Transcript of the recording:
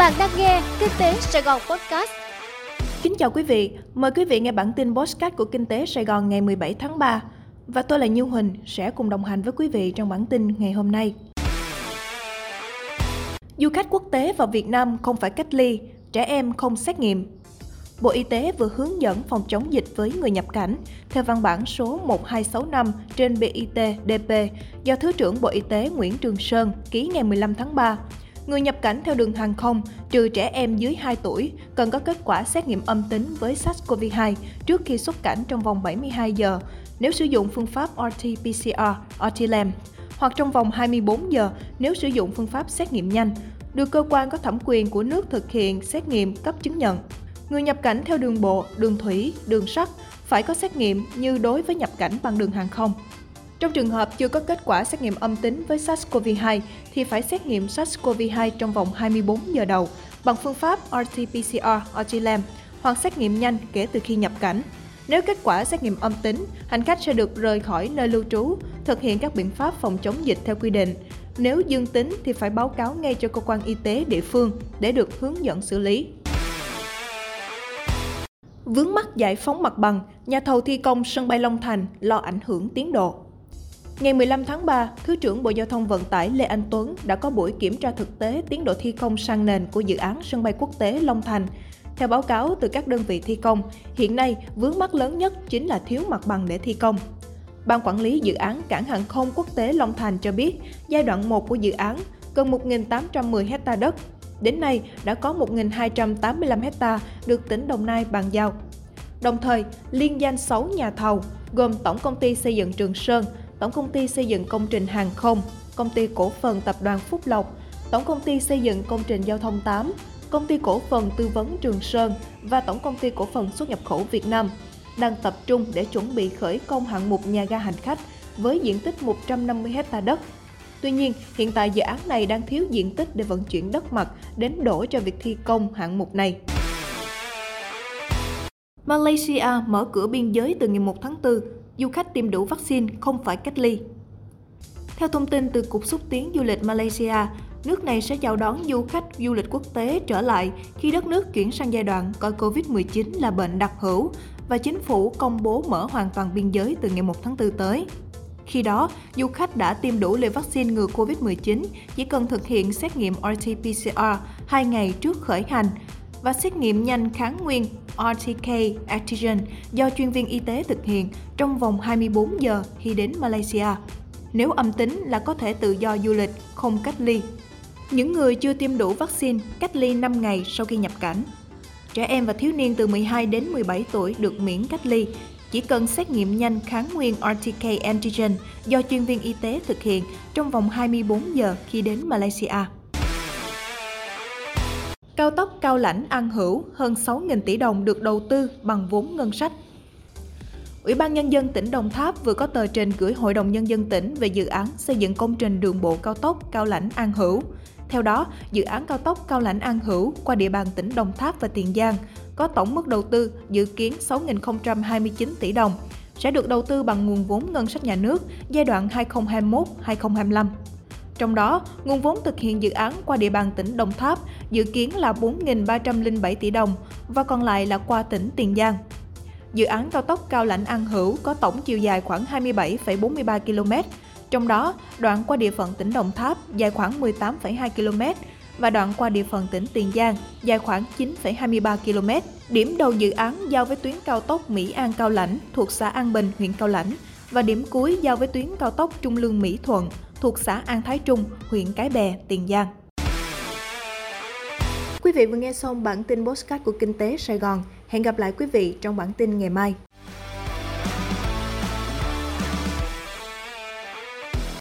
Bạn đang nghe Kinh tế Sài Gòn Podcast. Kính chào quý vị, mời quý vị nghe bản tin podcast của Kinh tế Sài Gòn ngày 17 tháng 3. Và tôi là Như Huỳnh sẽ cùng đồng hành với quý vị trong bản tin ngày hôm nay. Du khách quốc tế vào Việt Nam không phải cách ly, trẻ em không xét nghiệm. Bộ Y tế vừa hướng dẫn phòng chống dịch với người nhập cảnh theo văn bản số 1265 trên BIT-DP do Thứ trưởng Bộ Y tế Nguyễn Trường Sơn ký ngày 15 tháng 3 Người nhập cảnh theo đường hàng không, trừ trẻ em dưới 2 tuổi, cần có kết quả xét nghiệm âm tính với SARS-CoV-2 trước khi xuất cảnh trong vòng 72 giờ nếu sử dụng phương pháp RT-PCR, RT-LAM, hoặc trong vòng 24 giờ nếu sử dụng phương pháp xét nghiệm nhanh, được cơ quan có thẩm quyền của nước thực hiện xét nghiệm cấp chứng nhận. Người nhập cảnh theo đường bộ, đường thủy, đường sắt phải có xét nghiệm như đối với nhập cảnh bằng đường hàng không. Trong trường hợp chưa có kết quả xét nghiệm âm tính với SARS-CoV-2 thì phải xét nghiệm SARS-CoV-2 trong vòng 24 giờ đầu bằng phương pháp RT-PCR, RT-LAM hoặc xét nghiệm nhanh kể từ khi nhập cảnh. Nếu kết quả xét nghiệm âm tính, hành khách sẽ được rời khỏi nơi lưu trú, thực hiện các biện pháp phòng chống dịch theo quy định. Nếu dương tính thì phải báo cáo ngay cho cơ quan y tế địa phương để được hướng dẫn xử lý. Vướng mắc giải phóng mặt bằng, nhà thầu thi công sân bay Long Thành lo ảnh hưởng tiến độ. Ngày 15 tháng 3, Thứ trưởng Bộ Giao thông Vận tải Lê Anh Tuấn đã có buổi kiểm tra thực tế tiến độ thi công sang nền của dự án sân bay quốc tế Long Thành. Theo báo cáo từ các đơn vị thi công, hiện nay vướng mắc lớn nhất chính là thiếu mặt bằng để thi công. Ban quản lý dự án cảng hàng không quốc tế Long Thành cho biết, giai đoạn 1 của dự án cần 1.810 hecta đất. Đến nay đã có 1.285 hecta được tỉnh Đồng Nai bàn giao. Đồng thời, liên danh 6 nhà thầu gồm Tổng công ty xây dựng Trường Sơn, Tổng công ty xây dựng công trình hàng không, Công ty cổ phần tập đoàn Phúc Lộc, Tổng công ty xây dựng công trình giao thông 8, Công ty cổ phần tư vấn Trường Sơn và Tổng công ty cổ phần xuất nhập khẩu Việt Nam đang tập trung để chuẩn bị khởi công hạng mục nhà ga hành khách với diện tích 150 hecta đất. Tuy nhiên, hiện tại dự án này đang thiếu diện tích để vận chuyển đất mặt đến đổ cho việc thi công hạng mục này. Malaysia mở cửa biên giới từ ngày 1 tháng 4 du khách tiêm đủ vaccine không phải cách ly. Theo thông tin từ Cục xúc tiến du lịch Malaysia, nước này sẽ chào đón du khách du lịch quốc tế trở lại khi đất nước chuyển sang giai đoạn coi Covid-19 là bệnh đặc hữu và chính phủ công bố mở hoàn toàn biên giới từ ngày 1 tháng 4 tới. Khi đó, du khách đã tiêm đủ liều vaccine ngừa Covid-19 chỉ cần thực hiện xét nghiệm RT-PCR 2 ngày trước khởi hành và xét nghiệm nhanh kháng nguyên RTK Antigen do chuyên viên y tế thực hiện trong vòng 24 giờ khi đến Malaysia. Nếu âm tính là có thể tự do du lịch, không cách ly. Những người chưa tiêm đủ vaccine cách ly 5 ngày sau khi nhập cảnh. Trẻ em và thiếu niên từ 12 đến 17 tuổi được miễn cách ly, chỉ cần xét nghiệm nhanh kháng nguyên RTK antigen do chuyên viên y tế thực hiện trong vòng 24 giờ khi đến Malaysia. Cao tốc Cao Lãnh An Hữu hơn 6.000 tỷ đồng được đầu tư bằng vốn ngân sách. Ủy ban Nhân dân tỉnh Đồng Tháp vừa có tờ trình gửi Hội đồng Nhân dân tỉnh về dự án xây dựng công trình đường bộ cao tốc Cao Lãnh An Hữu. Theo đó, dự án cao tốc Cao Lãnh An Hữu qua địa bàn tỉnh Đồng Tháp và Tiền Giang có tổng mức đầu tư dự kiến 6.029 tỷ đồng, sẽ được đầu tư bằng nguồn vốn ngân sách nhà nước giai đoạn 2021-2025. Trong đó, nguồn vốn thực hiện dự án qua địa bàn tỉnh Đồng Tháp dự kiến là 4.307 tỷ đồng và còn lại là qua tỉnh Tiền Giang. Dự án cao tốc Cao Lãnh An Hữu có tổng chiều dài khoảng 27,43 km, trong đó đoạn qua địa phận tỉnh Đồng Tháp dài khoảng 18,2 km và đoạn qua địa phận tỉnh Tiền Giang dài khoảng 9,23 km. Điểm đầu dự án giao với tuyến cao tốc Mỹ An Cao Lãnh thuộc xã An Bình, huyện Cao Lãnh và điểm cuối giao với tuyến cao tốc Trung Lương Mỹ Thuận thuộc xã An Thái Trung, huyện Cái Bè, Tiền Giang. Quý vị vừa nghe xong bản tin postcard của Kinh tế Sài Gòn. Hẹn gặp lại quý vị trong bản tin ngày mai.